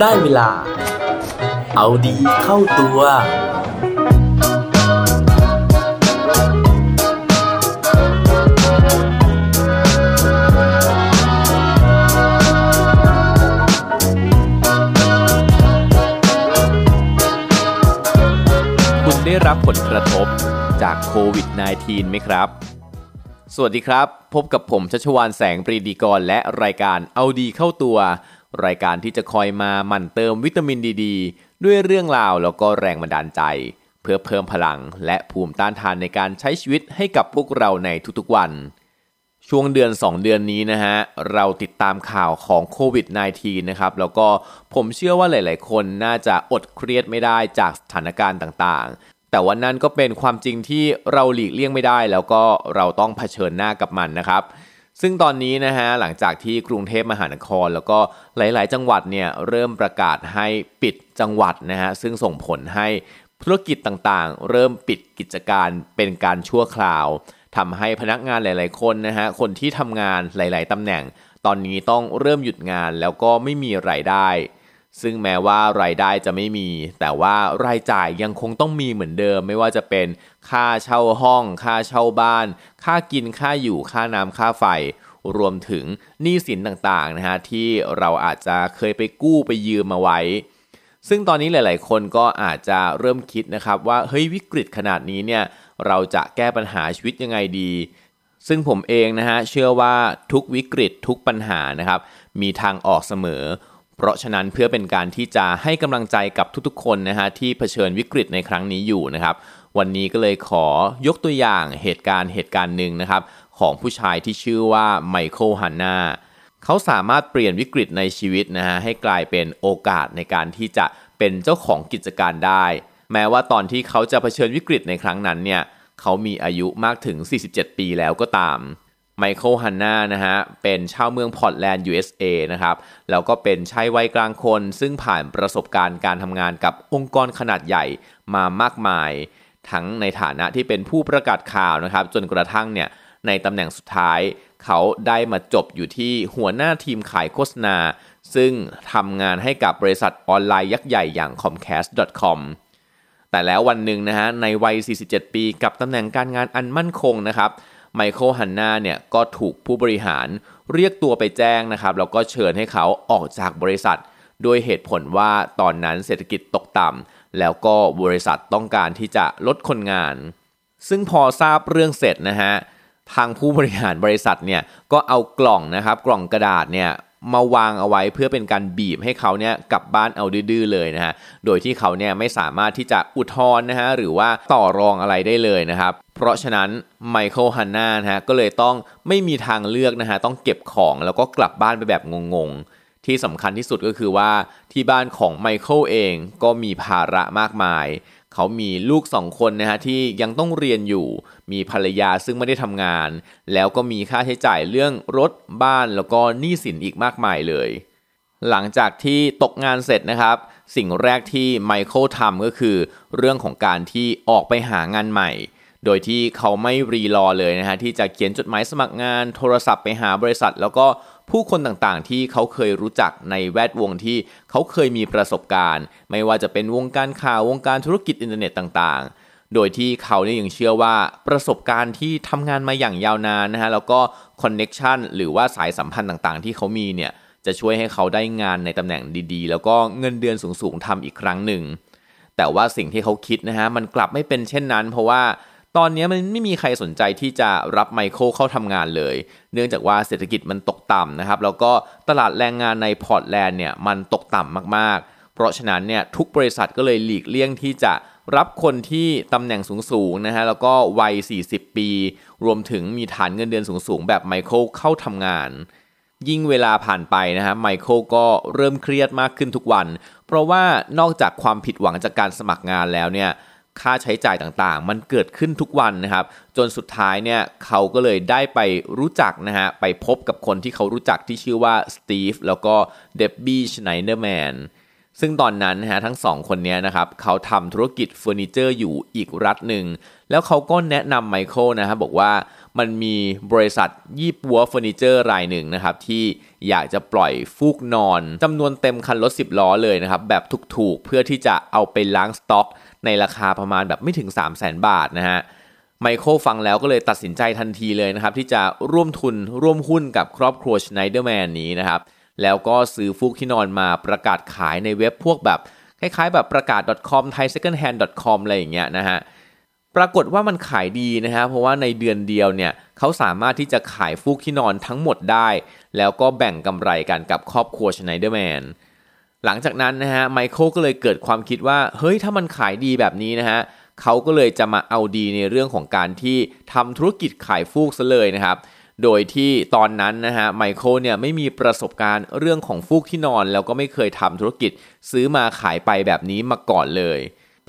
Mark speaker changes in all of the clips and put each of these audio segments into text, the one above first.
Speaker 1: ได้เวลา เอาดีเข้าตัว
Speaker 2: คุณได้รับผลกระทบจากโควิด -19 ไหมครับ สวัสดีครับ พบกับผมชัชวานแสงปรีดีกรและรายการเอาดีเข้าตัว รายการที่จะคอยมาหมั่นเติมวิตามินดีดด้วยเรื่องราวแล้วก็แรงบันดาลใจ เพื่อเพิ่มพลังและภูมิต้านทานในการใช้ชีวิตให้กับพวกเราในทุกๆวัน ช่วงเดือน 2 เดือนนี้นะฮะเราติดตามข่าวของโควิด -19 นะครับแล้วก็ผมเชื่อว่าหลาย ๆ คนน่าจะอดเครียดไม่ได้จากสถานการณ์ต่างๆ แต่วันนั้นก็เป็นความจริงที่เราหลีกเลี่ยงไม่ได้ แล้วก็เราต้องเผชิญหน้ากับมันนะครับ ซึ่งตอนนี้นะฮะหลังจากที่กรุงเทพมหานคร แล้วก็หลาย ๆ จังหวัดเนี่ยเริ่มประกาศให้ปิดจังหวัดนะฮะซึ่งส่งผลให้ธุรกิจต่างๆ เริ่มปิดกิจการเป็นการชั่วคราวทำให้พนักงานหลาย ๆ คนนะฮะคนที่ทำงานหลาย ๆตำแหน่ง ตอนนี้ต้องเริ่มหยุดงานแล้วก็ไม่มีรายได้ ซึ่งแม้ว่ารายได้จะไม่มี แต่ว่ารายจ่ายยังคงต้องมีเหมือนเดิม ไม่ว่าจะเป็นค่าเช่าห้อง ค่าเช่าบ้าน ค่ากินค่าอยู่ค่าน้ำค่าไฟ รวมถึงหนี้สินต่างๆนะฮะที่เราอาจจะเคยไปกู้ไปยืมมาไว้ ซึ่งตอนนี้หลายๆ คนก็อาจจะเริ่มคิดนะครับว่าเฮ้ยวิกฤตขนาดนี้เนี่ยเราจะแก้ปัญหาชีวิตยังไงดี ซึ่งผมเองนะฮะเชื่อว่าทุกวิกฤตทุกปัญหานะครับมีทางออกเสมอ เพราะฉะนั้นเพื่อเป็นการที่จะให้กำลังใจกับทุกๆ คนนะฮะที่เผชิญวิกฤตในครั้งนี้อยู่นะครับ วันนี้ก็เลยขอยกตัวอย่างเหตุการณ์เหตุการณ์หนึ่งนะครับ ของผู้ชายที่ชื่อว่าไมเคิลฮันนาเขาสามารถเปลี่ยนวิกฤตในชีวิตนะฮะให้กลายเป็นโอกาสในการที่จะเป็นเจ้าของกิจการได้ แม้ว่าตอนที่เขาจะเผชิญวิกฤตในครั้งนั้นเนี่ยเขามีอายุมากถึง 47 ปีแล้วก็ตาม ไมเคิลฮันนานะฮะ เป็นชาวเมืองพอร์ตแลนด์ USA นะครับ แล้วก็เป็นชายวัยกลางคน ซึ่งผ่านประสบการณ์การทำงานกับองค์กรขนาดใหญ่มามากมาย ทั้งในฐานะที่เป็นผู้ประกาศข่าวนะครับ จนกระทั่งเนี่ยในตำแหน่งสุดท้าย เขาได้มาจบอยู่ที่หัวหน้าทีมขายโฆษณา ซึ่งทำงานให้กับบริษัทออนไลน์ยักษ์ใหญ่อย่าง Comcast.com แต่แล้ววันหนึ่งนะฮะในวัย 47 ปีกับตำแหน่งการงานอันมั่นคงนะครับ ไมเคิลฮันนาเนี่ยก็ถูกผู้บริหารเรียกตัวไปแจ้งนะครับแล้วก็เชิญให้เขาออกจากบริษัท โดยเหตุผลว่าตอนนั้นเศรษฐกิจตกต่ำแล้วก็บริษัทต้องการที่จะลดคนงาน ซึ่งพอทราบเรื่องเสร็จนะฮะทางผู้บริหารบริษัทเนี่ยก็เอากล่องนะครับกล่องกระดาษเนี่ยมาวางเอาไว้เพื่อเป็นการบีบให้เขาเนี่ยกลับบ้านเอาดื้อเลยนะฮะ โดยที่เขาเนี่ยไม่สามารถที่จะอุทธรณ์นะฮะหรือว่าต่อรองอะไรได้เลยนะครับ เพราะฉะนั้นไมเคิลฮันนานะฮะก็เลยต้องไม่มีทางเลือกนะฮะต้องเก็บของแล้วก็กลับบ้านไปแบบงงๆ ที่สำคัญที่สุดก็คือว่าที่บ้านของไมเคิลเองก็มีภาระมากมาย เขามีลูกสองคนนะฮะที่ยังต้องเรียนอยู่ มีภรรยาซึ่งไม่ได้ทำงาน แล้วก็มีค่าใช้จ่ายเรื่องรถบ้านแล้วก็หนี้สินอีกมากมายเลย หลังจากที่ตกงานเสร็จนะครับ สิ่งแรกที่ไมเคิลทำก็คือ เรื่องของการที่ออกไปหางานใหม่ โดยที่เขาไม่รีรอเลยนะฮะที่จะเขียนจดหมายสมัครงานโทรศัพท์ไปหาบริษัท แล้วก็ผู้คนต่างๆ ที่เขาเคยรู้จักในแวดวงที่เขาเคยมีประสบการณ์ ไม่ว่าจะเป็นวงการข่าววงการธุรกิจอินเทอร์เน็ตต่างๆ โดยที่เขาเนี่ยยังเชื่อว่าประสบการณ์ที่ทำงานมาอย่างยาวนานนะฮะแล้วก็ connection หรือว่าสายสัมพันธ์ต่างๆ ที่เขามีเนี่ยจะช่วยให้เขาได้งานในตำแหน่งดีๆ แล้วก็เงินเดือนสูงๆทำอีกครั้งหนึ่งแต่ว่าสิ่งที่เขาคิดนะฮะมันกลับไม่เป็นเช่นนั้น เพราะว่า ตอนนี้มันไม่มีใครสนใจที่จะรับไมเคิลเข้าทำงานเลย เนื่องจากว่าเศรษฐกิจมันตกต่ำนะครับ แล้วก็ตลาดแรงงานในพอร์ตแลนด์เนี่ยมันตกต่ำมากๆ เพราะฉะนั้นเนี่ยทุกบริษัทก็เลยหลีกเลี่ยงที่จะรับคนที่ตำแหน่งสูงๆนะฮะแล้วก็วัย 40 ปี รวมถึงมีฐานเงินเดือนสูงๆ แบบไมเคิลเข้าทำงาน ยิ่งเวลาผ่านไปนะฮะไมเคิลก็เริ่มเครียดมากขึ้นทุกวัน เพราะว่านอกจากความผิดหวังจากการสมัครงานแล้วเนี่ย ค่าใช้จ่ายต่างๆ มันเกิดขึ้นทุกวันนะครับ จนสุดท้ายเนี่ยเขาก็เลยได้ไปรู้จักนะฮะไปพบกับคนที่เขารู้จักที่ชื่อว่าสตีฟแล้วก็เดบบี้ชไนเดอร์แมน ซึ่งตอนนั้นนะฮะทั้งสองคนนี้นะครับเขาทำธุรกิจเฟอร์นิเจอร์อยู่อีกรัฐหนึ่ง แล้วเขาก็แนะนำไมเคิลนะครับบอกว่ามันมีบริษัทยี่ปั๊วเฟอร์นิเจอร์รายหนึ่งนะครับที่อยากจะปล่อยฟูกนอนจำนวนเต็มคันรถ 10 ล้อเลยนะครับแบบถูกๆ เพื่อที่จะเอาไปล้างสต็อก ในราคาประมาณแบบไม่ถึง 3 0 0แสนบาทนะฮะไมเคิลฟังแล้วก็เลยตัดสินใจทันทีเลยนะครับที่จะร่วมทุนร่วมหุ้นกับครอบครัวชไนเดอร์แมนนี้นะครับ แล้วก็ซื้อฟูกที่นอนมาประกาศขายในเว็บพวกแบบคล้ายๆแบบประกาศ .com thai second hand com อะไรอย่างเงี้ยนะฮะปรากฏว่ามันขายดีนะฮะเพราะว่าในเดือนเดียวเนี่ยเขาสามารถที่จะขายฟูกที่นอนทั้งหมดได้ แล้วก็แบ่งกำไรกันกับครอบครัวชไนเดอร์แมนหลังจากนั้นนะฮะไมเคิลก็เลยเกิดความคิดว่า เฮ้ยถ้ามันขายดีแบบนี้นะฮะเขาก็เลยจะมาเอาดีในเรื่องของการที่ทำธุรกิจขายฟูกซะเลยนะครับ โดยที่ตอนนั้นนะฮะไมเคิลเนี่ยไม่มีประสบการณ์เรื่องของฟูกที่นอน แล้วก็ไม่เคยทำธุรกิจซื้อมาขายไปแบบนี้มาก่อนเลย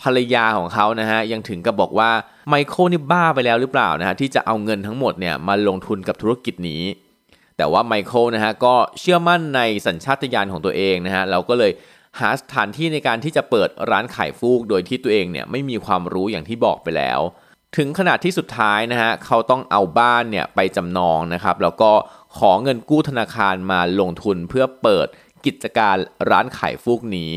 Speaker 2: ภรรยาของเขานะฮะยังถึงกับบอกว่าไมเคิลนี่บ้าไปแล้วหรือเปล่านะฮะที่จะเอาเงินทั้งหมดเนี่ยมาลงทุนกับธุรกิจนี้ แต่ว่าไมเคิลนะฮะก็เชื่อมั่นในสัญชาตญาณของตัวเองนะฮะเราก็เลยหาสถานที่ในการที่จะเปิดร้านขายฟูก โดยที่ตัวเองเนี่ยไม่มีความรู้อย่างที่บอกไปแล้ว ถึงขนาดที่สุดท้ายนะฮะเขาต้องเอาบ้านเนี่ยไปจำนองนะครับ แล้วก็ขอเงินกู้ธนาคารมาลงทุนเพื่อเปิดกิจการร้านขายฟูกนี้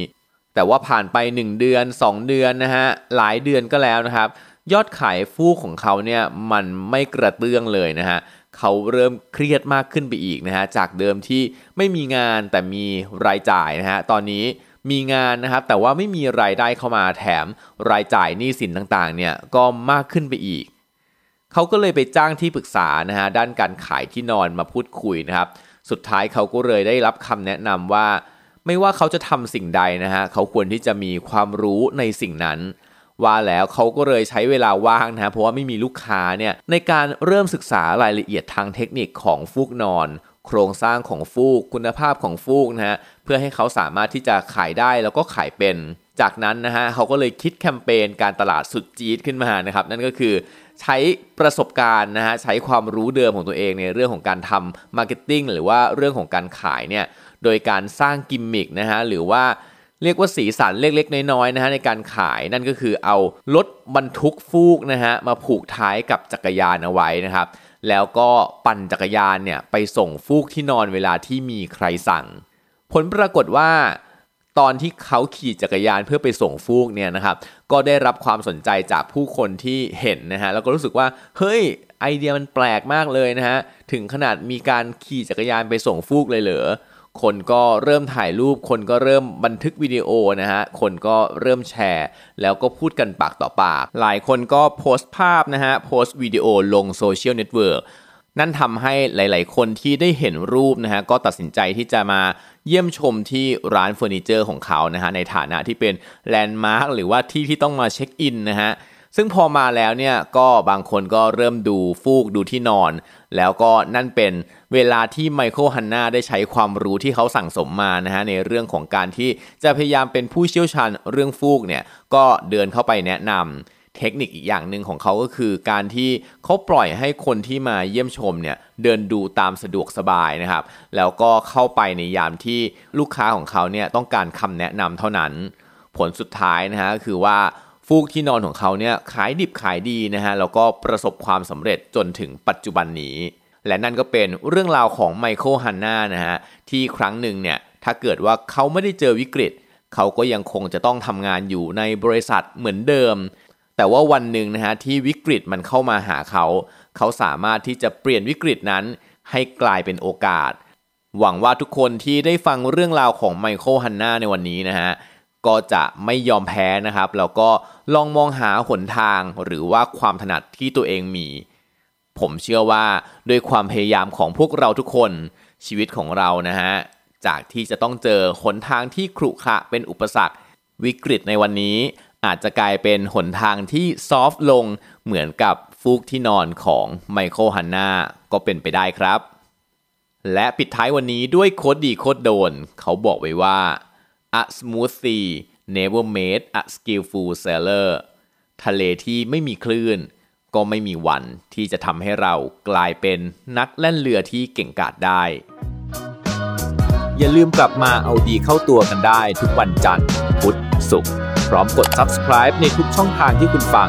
Speaker 2: แต่ว่าผ่านไป 1 เดือน 2 เดือนนะฮะหลายเดือนก็แล้วนะครับ ยอดขายฟูกของเขาเนี่ยมันไม่กระเตื้องเลยนะฮะเขาเริ่มเครียดมากขึ้นไปอีกนะฮะจากเดิมที่ไม่มีงานแต่มีรายจ่ายนะฮะตอนนี้ มีงานนะครับ แต่ว่าไม่มีรายได้เข้ามาแถมรายจ่ายหนี้สินต่างๆ เนี่ยก็มากขึ้นไปอีก เขาก็เลยไปจ้างที่ปรึกษานะฮะด้านการขายที่นอนมาพูดคุยนะครับ สุดท้ายเขาก็เลยได้รับคำแนะนำว่า ไม่ว่าเขาจะทำสิ่งใดนะฮะเขาควรที่จะมีความรู้ในสิ่งนั้นว่าแล้วเขาก็เลยใช้เวลาว่างนะเพราะว่าไม่มีลูกค้าเนี่ยในการเริ่มศึกษารายละเอียดทางเทคนิคของฟูกนอน โครงสร้างของฟูก คุณภาพของฟูกนะฮะเพื่อให้เขาสามารถที่จะขายได้แล้วก็ขายเป็น จากนั้นนะฮะเขาก็เลยคิดแคมเปญการตลาดสุดจี๊ดขึ้นมานะครับ นั่นก็คือใช้ประสบการณ์นะฮะใช้ความรู้เดิมของตัวเองในเรื่องของการทำ marketing หรือว่าเรื่องของการขายเนี่ยโดยการสร้างกิมมิคนะฮะหรือว่าเรียกว่าสีสันเล็กๆ น้อยๆนะฮะในการขายนั่นก็คือเอารถบรรทุกฟูกนะฮะมาผูกท้ายกับจักรยานเอาไว้นะครับ แล้วก็ปั่นจักรยานเนี่ยไปส่งฟูกที่นอนเวลาที่มีใครสั่ง ผลปรากฏว่า ตอนที่เขาขี่จักรยานเพื่อไปส่งฟูกเนี่ยนะครับ ก็ได้รับความสนใจจากผู้คนที่เห็นนะฮะแล้วก็รู้สึกว่าเฮ้ยไอเดียมันแปลกมากเลยนะฮะถึงขนาดมีการขี่จักรยานไปส่งฟูกเลยเหรอ คนก็เริ่มถ่ายรูป คนก็เริ่มบันทึกวิดีโอนะฮะ คนก็เริ่มแชร์ แล้วก็พูดกันปากต่อปาก หลายคนก็โพสต์ภาพนะฮะ โพสต์วิดีโอลง social network นั่นทำให้หลาย ๆ คนที่ได้เห็นรูปนะฮะ ก็ตัดสินใจที่จะมาเยี่ยมชมที่ร้านเฟอร์นิเจอร์ของเขานะฮะ ในฐานะที่เป็น landmark หรือว่าที่ที่ต้องมา check in นะฮะซึ่งพอมาแล้วเนี่ยก็บางคนก็เริ่มดูฟูกดูที่นอน แล้วก็นั่นเป็นเวลาที่ไมเคิลฮันนาได้ใช้ความรู้ที่เขาสั่งสมมานะฮะในเรื่องของการที่จะพยายามเป็นผู้เชี่ยวชาญเรื่องฟูกเนี่ยก็เดินเข้าไปแนะนำเทคนิคอีกอย่างหนึ่งของเขาก็คือการที่เขาปล่อยให้คนที่มาเยี่ยมชมเนี่ยเดินดูตามสะดวกสบายนะครับแล้วก็เข้าไปในยามที่ลูกค้าของเขาเนี่ยต้องการคำแนะนำเท่านั้น ผลสุดท้ายนะฮะคือว่า ฟูกที่นอนของเขาเนี่ยขายดิบขายดีนะฮะแล้วก็ประสบความสำเร็จจนถึงปัจจุบันนี้ และนั่นก็เป็นเรื่องราวของไมเคิลฮันนานะฮะที่ครั้งหนึ่งเนี่ยถ้าเกิดว่าเขาไม่ได้เจอวิกฤต เขาก็ยังคงจะต้องทำงานอยู่ในบริษัทเหมือนเดิม แต่ว่าวันหนึ่งนะฮะที่วิกฤตมันเข้ามาหาเขา เขาสามารถที่จะเปลี่ยนวิกฤตนั้นให้กลายเป็นโอกาส หวังว่าทุกคนที่ได้ฟังเรื่องราวของไมเคิลฮันนาในวันนี้นะฮะ ก็จะไม่ยอมแพ้นะครับ แล้วก็ลองมองหาหนทางหรือว่าความถนัดที่ตัวเองมี ผมเชื่อว่าด้วยความพยายามของพวกเราทุกคนชีวิตของเรานะฮะจากที่จะต้องเจอหนทางที่ขรุขระเป็นอุปสรรค วิกฤตในวันนี้ อาจจะกลายเป็นหนทางที่ soft ลงเหมือนกับฟูกที่นอนของไมเคิลฮันนาก็เป็นไปได้ครับ และปิดท้ายวันนี้ด้วย quote ดี quote โดน เขาบอกไว้ว่า a smooth sea never made a skillful sailor ทะเลที่ไม่มีคลื่น ก็ไม่มีวันที่จะทำให้เรากลายเป็นนักเล่นเรือที่เก่งกาจได้ อย่าลืมกลับมาเอาดีเข้าตัวกันได้ทุกวันจันทร์ พุธ ศุกร์ พร้อมกด subscribe ในทุกช่องทางที่คุณฟัง